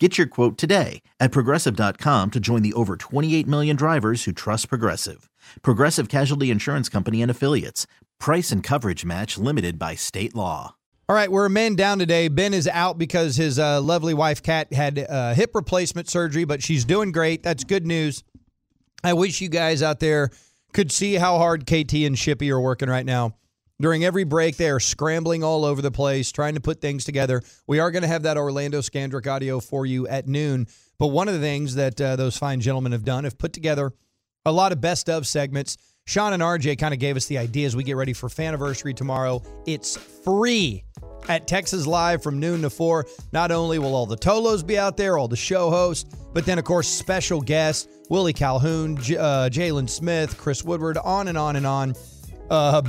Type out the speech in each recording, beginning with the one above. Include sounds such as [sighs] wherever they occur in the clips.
Get your quote today at progressive.com to join the over 28 million drivers who trust Progressive. Progressive Casualty Insurance Company and Affiliates. Price and coverage match limited by state law. All right, we're a man down today. Ben is out because his uh, lovely wife, Kat, had uh, hip replacement surgery, but she's doing great. That's good news. I wish you guys out there could see how hard KT and Shippy are working right now. During every break, they are scrambling all over the place, trying to put things together. We are going to have that Orlando Scandrick audio for you at noon. But one of the things that uh, those fine gentlemen have done have put together a lot of best of segments. Sean and RJ kind of gave us the idea as we get ready for Faniversary tomorrow. It's free at Texas Live from noon to four. Not only will all the Tolos be out there, all the show hosts, but then, of course, special guests Willie Calhoun, J- uh, Jalen Smith, Chris Woodward, on and on and on. Uh,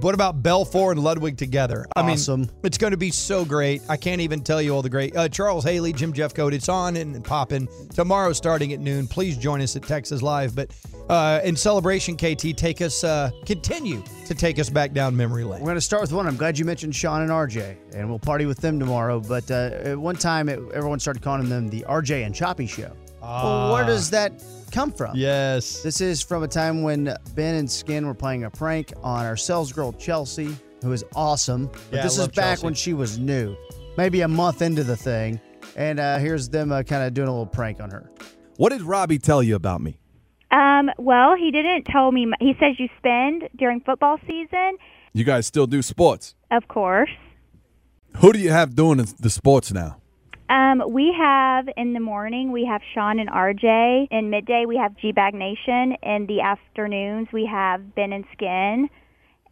what about Belfour and Ludwig together? I Awesome. mean, it's going to be so great. I can't even tell you all the great. Uh, Charles Haley, Jim Jeffcoat, it's on and popping tomorrow starting at noon. Please join us at Texas Live. But uh, in celebration, KT, take us, uh, continue to take us back down memory lane. We're going to start with one. I'm glad you mentioned Sean and RJ, and we'll party with them tomorrow. But uh, at one time, it, everyone started calling them the RJ and Choppy Show. Well, where does that come from? Yes. This is from a time when Ben and Skin were playing a prank on our sales girl, Chelsea, who is awesome. But Yeah, I this is love back Chelsea. when she was new, maybe a month into the thing. And uh, here's them uh, kind of doing a little prank on her. What did Robbie tell you about me? Um, well, he didn't tell me. He says you spend during football season, You guys still do sports. of course. Who do you have doing the- the sports now? Um, we have in the morning we have Sean and RJ. In midday we have G Bag Nation. In the afternoons we have Ben and Skin,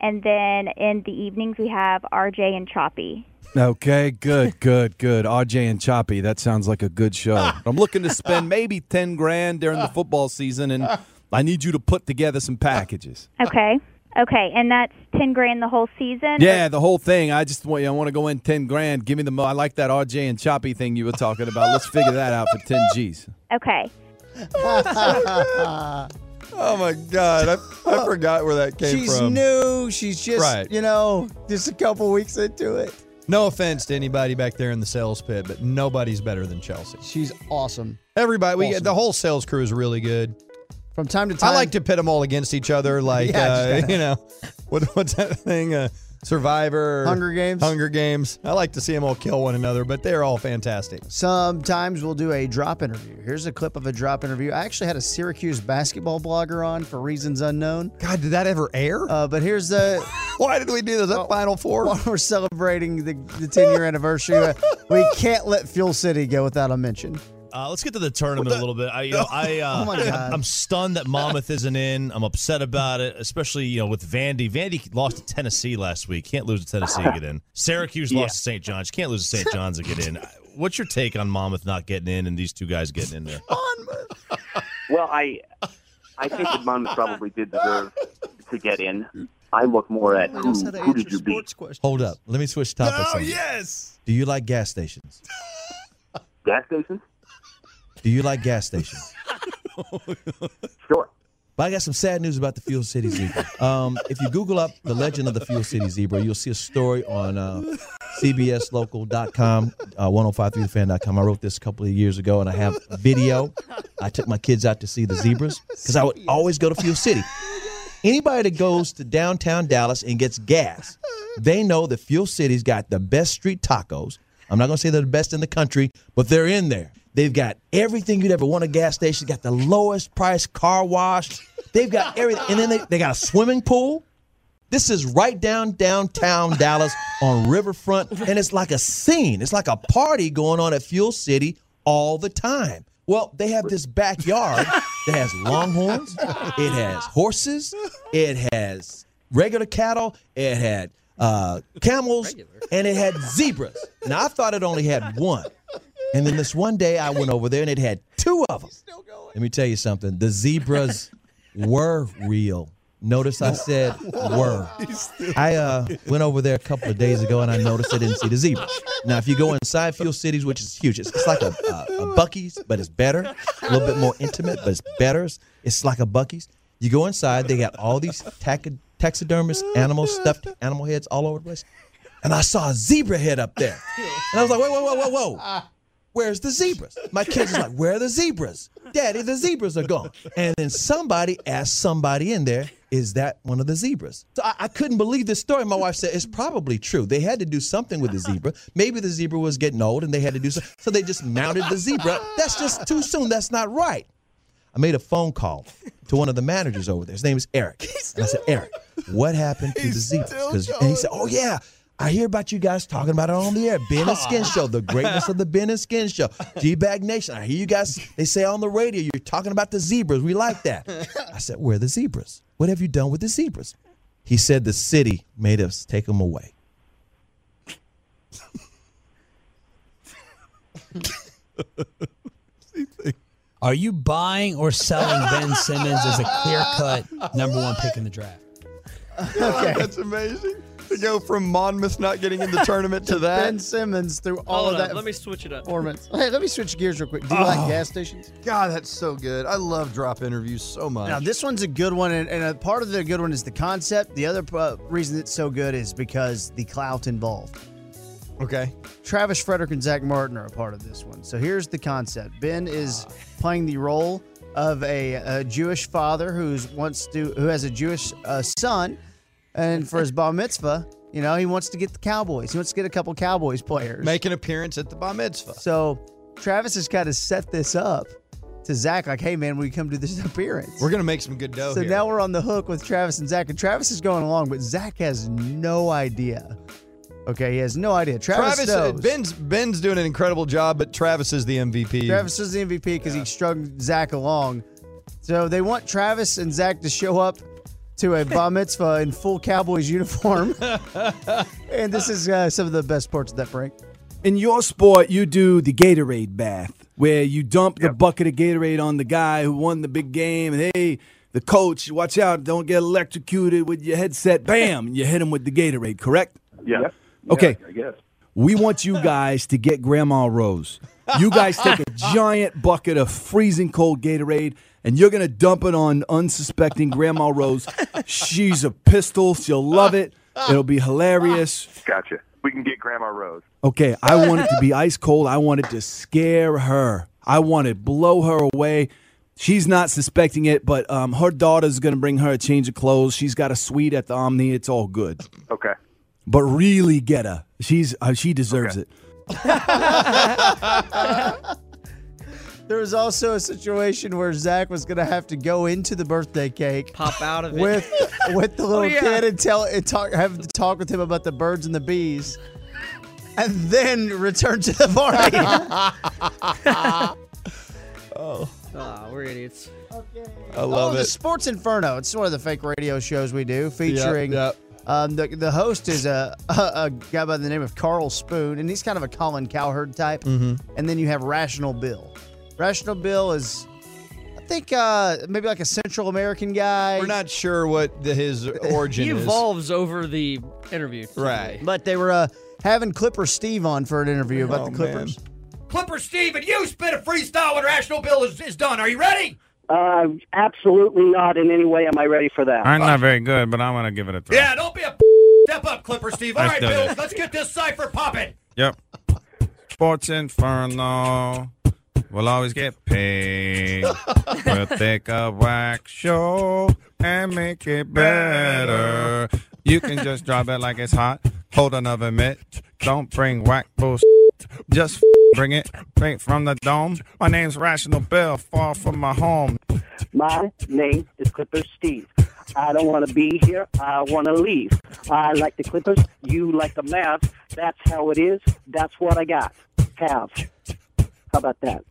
and then in the evenings we have RJ and Choppy. Okay, good, [laughs] good, good. RJ and Choppy, that sounds like a good show. [laughs] I'm looking to spend maybe 10 grand during the football season, and I need you to put together some packages. Okay. Okay, and that's ten grand the whole season. Yeah, the whole thing. I just want you I want to go in 10 grand. Give me the mo. I like that RJ and Choppy thing you were talking about. Let's figure that out for 10 G's. Okay. [laughs] Oh my God, I, I forgot where that came She's from. She's new. She's just, Right. you know, just a couple weeks into it. No offense to anybody back there in the sales pit, but nobody's better than Chelsea. She's awesome. Everybody, we Awesome. the whole sales crew is really good. From time to time, I like to pit them all against each other, [laughs] like Yeah, uh, kinda- [laughs] you know, what, what's that thing? Uh, Survivor, Hunger Games? Hunger Games. I like to see them all kill one another, but they're all fantastic. Sometimes we'll do a drop interview. Here's a clip of a drop interview. I actually had a Syracuse basketball blogger on for reasons unknown. God, did that ever air? Uh, but here's the [laughs] Why did we do this? That Final Four? while we're celebrating the, the 10 year anniversary. uh, we can't let Fuel City go without a mention. Uh, let's get to the tournament a little bit. I, you know, I, [laughs] uh, oh I'm stunned that Monmouth isn't in. I'm upset about it, especially you know with Vandy. Vandy lost to Tennessee last week. Can't lose to Tennessee and get in. [laughs] Syracuse lost to St. John's. Can't lose to St. John's and get in. [laughs] What's your take on Monmouth not getting in and these two guys getting in there? Well, I I think that Monmouth probably did deserve to get in. I look more at who, who did you beat? Hold up. Let me switch topics. Oh on you. yes. Do you like gas stations? Gas stations? Do you like gas stations? [laughs] Sure. But I got some sad news about the Fuel City Zebra. Um, if you Google up the legend of the Fuel City Zebra, you'll see a story on uh, CBSLocal.com, uh, 1053thefan.com. I wrote this a couple of years ago, and I have video. I took my kids out to see the zebras because I would always go to Fuel City. Anybody that goes to downtown Dallas and gets gas, they know that Fuel City's got the best street tacos. I'm not going to say they're the best in the country, but they're in there. They've got everything you'd ever want a gas station. Got the lowest price car wash. They've got everything. And then they, they got a swimming pool. This is right down downtown Dallas on Riverfront. And it's like a scene. It's like a party going on at Fuel City all the time. Well, they have this backyard that has longhorns, it has horses, it has regular cattle, it had uh, camels, and it had zebras. Now I thought it only had one. And then this one day I went over there and it had two of them. Let me tell you something. The zebras were real. Notice I said were. I uh, went over there a couple of days ago and I noticed I didn't see the zebras. Now, if you go inside Fuel Cities, which is huge, it's, it's like a, a, a Buc-ee's, but it's better. A little bit more intimate, but it's better. It's, like a Buc-ee's. You go inside, they got all these tac- taxidermist animals, stuffed animal heads all over the place. And I saw a zebra head up there. And I was like, whoa, whoa, whoa, whoa, whoa. Where's the zebras? My kids is like, where are the zebras? Daddy, the zebras are gone. And then somebody asked somebody in there, is that one of the zebras? So I, I couldn't believe this story. My wife said, it's probably true. They had to do something with the zebra. Maybe the zebra was getting old and they had to do something. So they just mounted the zebra. That's just too soon. That's not right. I made a phone call to one of the managers over there. His name is Eric. And I said, Eric, what happened to the zebras? 'Cause- And he said, Oh, yeah. I hear about you guys talking about it on the air. Ben and Skin Show, the greatness of the Ben and Skin Show. G Bag Nation. I hear you guys, they say on the radio, you're talking about the zebras. We like that. I said, Where are the zebras? What have you done with the zebras? He said, The city made us take them away. Are you buying or selling Ben Simmons as a clear cut number one pick in the draft? [laughs] Okay. That's amazing. [laughs] To go from Monmouth not getting in the tournament to [laughs] that. Ben Simmons through all Hold of on, that let me switch it up. performance. Hey, let me switch gears real quick. Do you like gas stations? God, that's so good. I love drop interviews so much. Now, this one's a good one, and, and a part of the good one is the concept. The other uh, reason it's so good is because the clout involved. okay. Travis Frederick and Zach Martin are a part of this one. So here's the concept Ben is playing the role of a, a Jewish father who's wants to who has a Jewish uh, son, and for his bar mitzvah, you know, he wants to get the Cowboys. He wants to get a couple Cowboys players. Make an appearance at the bar mitzvah. so Travis has kind of set this up to Zach, like, hey man, we come do this [laughs] appearance. We're gonna make some good dough So here. now we're on the hook with Travis and Zach, and Travis is going along, but Zach has no idea. Okay, he has no idea. Travis, Travis, uh, knows. Ben's Ben's doing an incredible job, but Travis is the MVP. Travis is the MVP because he strung Zach along. So they want Travis and Zach to show up to a bar mitzvah in full Cowboys uniform, [laughs] and this is uh, some of the best parts of that break. In your sport, you do the Gatorade bath, where you dump the bucket of Gatorade on the guy who won the big game, and hey, the coach, watch out, don't get electrocuted with your headset. Bam, you hit him with the Gatorade. Correct? Yeah. Okay. I guess. We want you [laughs] guys to get Grandma Rose. You guys take a [laughs] giant bucket of freezing cold Gatorade and you're going to dump it on unsuspecting Grandma Rose. She's a pistol. She'll love it. It'll be hilarious. Gotcha. We can get Grandma Rose. Okay, I [laughs] want it to be ice cold. I want it to scare her. I want it blow her away. She's not suspecting it, but um, her daughter's going to bring her a change of clothes. She's got a suite at the Omni. It's all good. Okay. But really get her. She's uh, she deserves it. [laughs] There was also a situation where Zach was going to have to go into the birthday cake Pop out of it. with [laughs] with the little yeah. kid and tell and talk have to talk with him about the birds and the bees, and then return to the party. [laughs] Oh. Ah, oh, we're idiots. Okay. I love oh, the it. Sports Inferno. It's one of the fake radio shows we do featuring. yep. Um, the, the host is a, [laughs] a, a guy by the name of Carl Spoon, and he's kind of a Colin Cowherd type. Mm-hmm. And then you have Rational Bill. Rational Bill is, I think, uh, maybe like a Central American guy. We're not sure what the, his [laughs] origin He is. evolves over the interview. Right. But they were uh, having Clipper Steve on for an interview about Oh, the Clippers. Clipper Steve, and you spit a freestyle when Rational Bill is, is done. Are you ready? Uh, absolutely not in any way am I ready for that. I'm not very good, but I'm gonna give it a try. Yeah, don't be a [laughs] step up, Clipper Steve. All right, Let's Bill, let's get this cipher popping. Yep. Sports Inferno will always get paid. [laughs] we'll take a whack show and make it better. You can just drop it like it's hot. Hold another mitt. Don't bring whack bullshit. Just bring it straight from the dome. My name's Rational Bill, far from my home. My name is Clipper Steve. I don't want to be here. I want to leave. I like the Clippers. You like the Mavs. That's how it is. That's what I got. Have. How about that?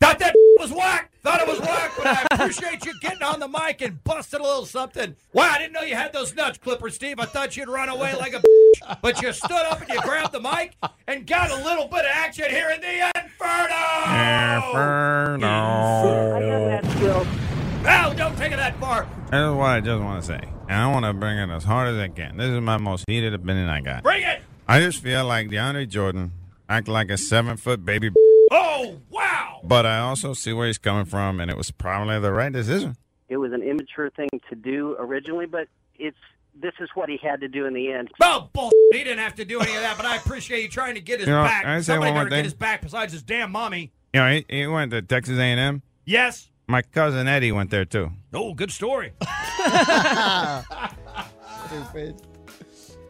Thought that was whack. Thought it was whack, but I appreciate you getting on the mic and busting a little something. Wow, I didn't know you had those nuts, Clipper Steve. I thought you'd run away like a bitch, but you stood up and you grabbed the mic and got a little bit of action here in the Inferno. Inferno. I have that skill. No, don't take it that far. This is what I just want to say. And I want to bring it as hard as I can. This is my most heated opinion I got. Bring it! I just feel like DeAndre Jordan act like a seven foot baby. Oh, wow! But I also see where he's coming from, and it was probably the right decision. It was an immature thing to do originally, but it's this is what he had to do in the end. Oh, bull! He didn't have to do any of that, but I appreciate you trying to get his You know, back. can I say Somebody one more better get his back besides his damn mommy. You know, he, he went to Texas A&M. Yes. My cousin Eddie went there too. Oh, good story. [laughs] Stupid.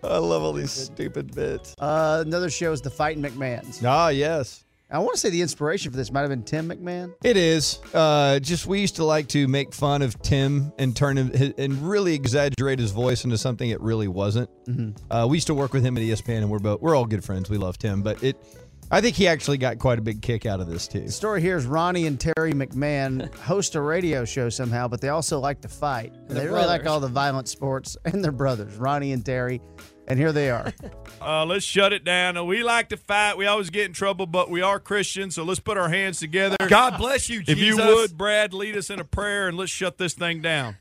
I love all these stupid bits. Uh, another show is the Fighting McMahons. Ah, yes. I want to say the inspiration for this might have been Tim McMahon. It is. Uh, just we used to like to make fun of Tim and turn him and really exaggerate his voice into something it really wasn't. Mhm. Uh, we used to work with him at ESPN, and we're both we're all good friends. We love Tim, but it. I think he actually got quite a big kick out of this too. The story here is Ronnie and Terry McMahon [laughs] host a radio show somehow, but they also like to fight. They're they really like all the violent sports, and they're brothers, Ronnie and Terry. And here they are. [laughs] Uh, let's shut it down. We like to fight. We always get in trouble, but we are Christians, so let's put our hands together. God bless you, Jesus. If you would, Brad, lead us in a prayer and let's shut this thing down.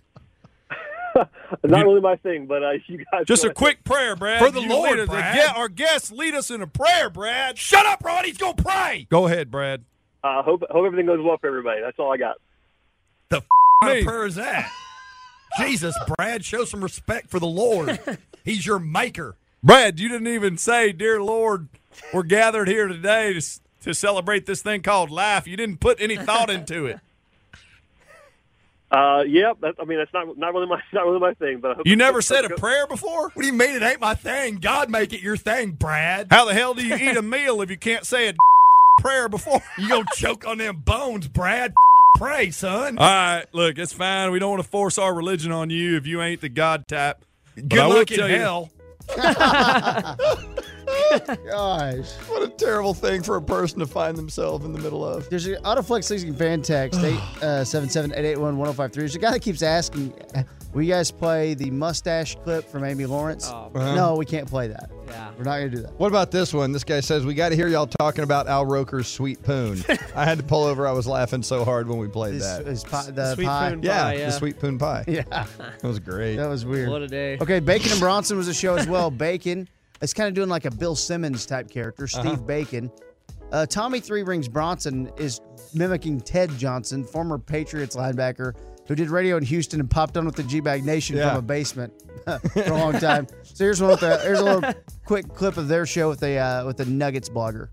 [laughs] Not really my thing, but uh, you guys. Just go a quick prayer, Brad. For the You Lord, lead us- Brad. Yeah, our guests lead us in a prayer, Brad. Shut up, Ron. He's going to pray. Go ahead, Brad. Uh, hope hope everything goes well for everybody. That's all I got. What kind of prayer is that? [laughs] Jesus, Brad, show some respect for the Lord. He's your maker. Brad, you didn't even say, "Dear Lord, we're gathered here today to, to celebrate this thing called life." You didn't put any thought into it. Uh, yeah, that, I mean that's not not really my [laughs] not really my thing, but I hope You never said a go- prayer before. What do you mean it ain't my thing? God make it your thing, Brad. How the hell do you eat a meal if you can't say a [laughs] prayer before? [laughs] You gonna choke on them bones, Brad? Pray, son. All right, look, it's fine. We don't want to force our religion on you if you ain't the God type. But Good I luck in hell. [laughs] Gosh. What a terrible thing for a person to find themselves in the middle of. There's an Autoflex Leasing fan text, [sighs] uh, 877-881-1053. There's a guy that keeps asking, uh, will you guys play the mustache clip from Amy Lawrence? Uh-huh. No, we can't play that. Yeah. We're not going to do that. What about this one? This guy says, We got to hear y'all talking about Al Roker's Sweet Poon. [laughs] I had to pull over. I was laughing so hard when we played His- that. his pie- the Sweet pie. Poon yeah, pie, the. Sweet Poon Pie. [laughs] Yeah. That was great. That was weird. What a day. Okay, Bacon and [laughs] Bronson was a show as well. Bacon, it's kind of doing like a Bill Simmons type character, Steve Uh-huh. Bacon. Uh, Tommy Three Rings Bronson is mimicking Ted Johnson, former Patriots linebacker who did radio in Houston and popped on with the G Bag Nation Yeah. from a basement [laughs] for a long time. So here's one with the, here's a little [laughs] quick clip of their show with the uh, with the Nuggets blogger.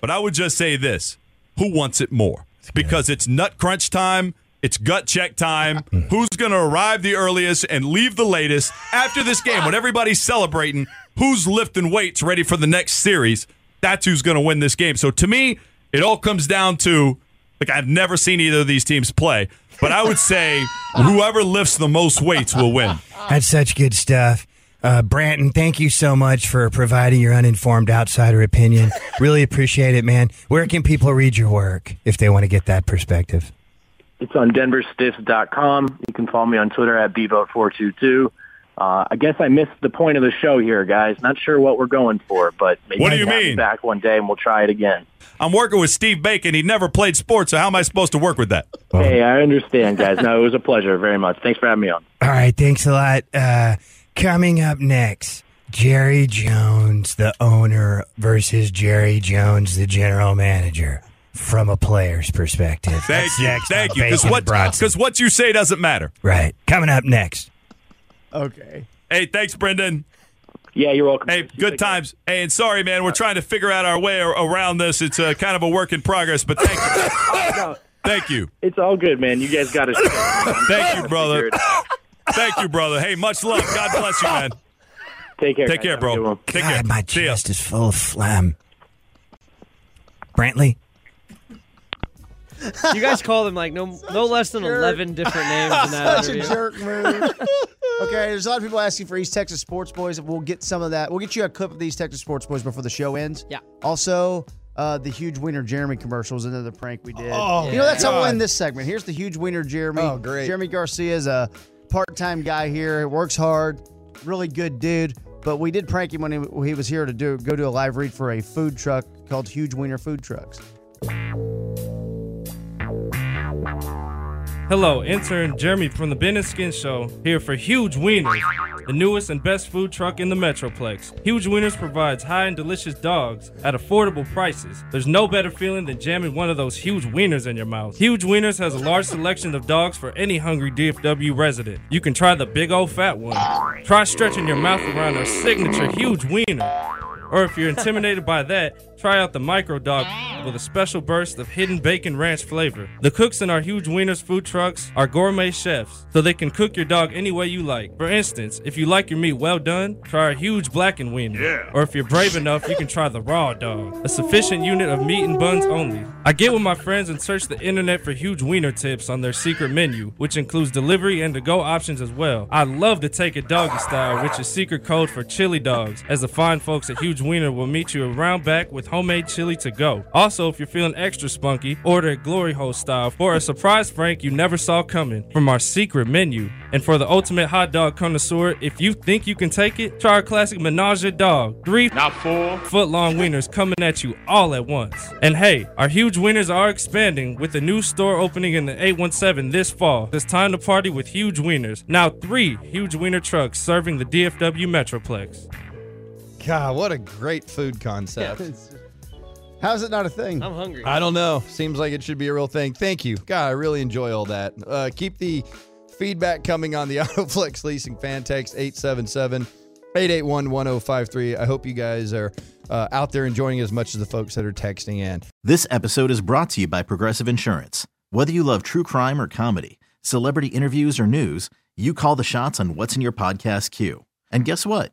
But I would just say this: Who wants it more? Because it's nut crunch time. It's gut check time. [laughs] Who's going to arrive the earliest and leave the latest after this game when everybody's celebrating? Who's lifting weights ready for the next series? That's who's going to win this game. So to me, it all comes down to like I've never seen either of these teams play, but I would say whoever lifts the most weights will win. That's such good stuff. Uh, Branton, thank you so much for providing your uninformed outsider opinion. really appreciate it, man. Where can people read your work if they want to get that perspective? It's on denverstiffs.com. You can follow me on Twitter at bvote422. Uh, I guess I missed the point of the show here, guys. Not sure what we're going for, but maybe What do you mean? back one day and we'll try it again. I'm working with Steve Bacon. He never played sports, so how am I supposed to work with that? Hey, I understand, guys. No, it was a pleasure very much. Thanks for having me on. All right, thanks a lot. Uh, coming up next, Jerry Jones, the owner, versus Jerry Jones, the general manager, from a player's perspective. Thank That's you, thank you. Because what because what you say doesn't matter. Right, coming up next. Okay. Hey, thanks, Brendan. Yeah, you're welcome. Hey, good times. Hey, and sorry, man, we're trying to figure out our way around this. It's uh, kind of a work in progress, but thank you. [laughs] Thank you. It's all good, man. You guys got it. [laughs] Thank you, brother. Thank you, brother. Hey, much love. God bless you, man. Take care. Take guys. care, Have bro. one. Take care. God, my chest is full of phlegm. Brantley? You guys called him like no no less than Jerk. eleven different names in that [laughs] Such a jerk move. okay, there's a lot of people asking for East Texas Sports Boys. We'll get some of that. We'll get you a clip of these Texas Sports Boys before the show ends. Yeah. Also, uh, the huge winner Jeremy commercial was another prank we did. Oh, you know that's how we'll end this segment. Here's the huge winner Jeremy. Oh, great. Jeremy Garcia is a part-time guy here. He works hard. Really good dude. But we did prank him when he, when he was here to do go do a live read for a food truck called Huge Wiener Food Trucks. Hello, intern Jeremy from the Ben and Skin Show here for Huge Wieners, the newest and best food truck in the Metroplex. Huge Wieners provides high and delicious dogs at affordable prices. There's no better feeling than jamming one of those huge wieners in your mouth. Huge Wieners has a large selection of dogs for any hungry DFW resident. You can try the big old fat one. Try stretching your mouth around our signature huge wiener. Or if you're intimidated by that, try out the micro dog with a special burst of hidden bacon ranch flavor. The cooks in our huge wieners food trucks are gourmet chefs, so they can cook your dog any way you like. For instance, if you like your meat well done, try our huge blackened wiener. Yeah. Or if you're brave enough, you can try the raw dog, a sufficient unit of meat and buns only. I get with my friends and search the internet for huge wiener tips on their secret menu, which includes delivery and to-go options as well. I love to take it doggy style, which is secret code for chili dogs, as the fine folks at Huge Wiener will meet you around back with homemade chili to go. Also, if you're feeling extra spunky, order a glory hole style for a surprise frank you never saw coming from our secret menu. And for the ultimate hot dog connoisseur, if you think you can take it, try our classic Menage a Dog. Three Not four. foot long wieners coming at you all at once. And hey, our huge wieners are expanding with a new store opening in the 817 this fall. It's time to party with huge wieners. Now three huge wiener trucks serving the DFW Metroplex. God, what a great food concept. How's it not a thing? I'm hungry. I don't know. Seems like it should be a real thing. Thank you. God, I really enjoy all that. Uh, keep the feedback coming on the [laughs] Autoflex Leasing fan text 877 881 1053. I hope you guys are uh, out there enjoying as much as the folks that are texting in. This episode is brought to you by Progressive Insurance. Whether you love true crime or comedy, celebrity interviews or news, you call the shots on what's in your podcast queue. And guess what?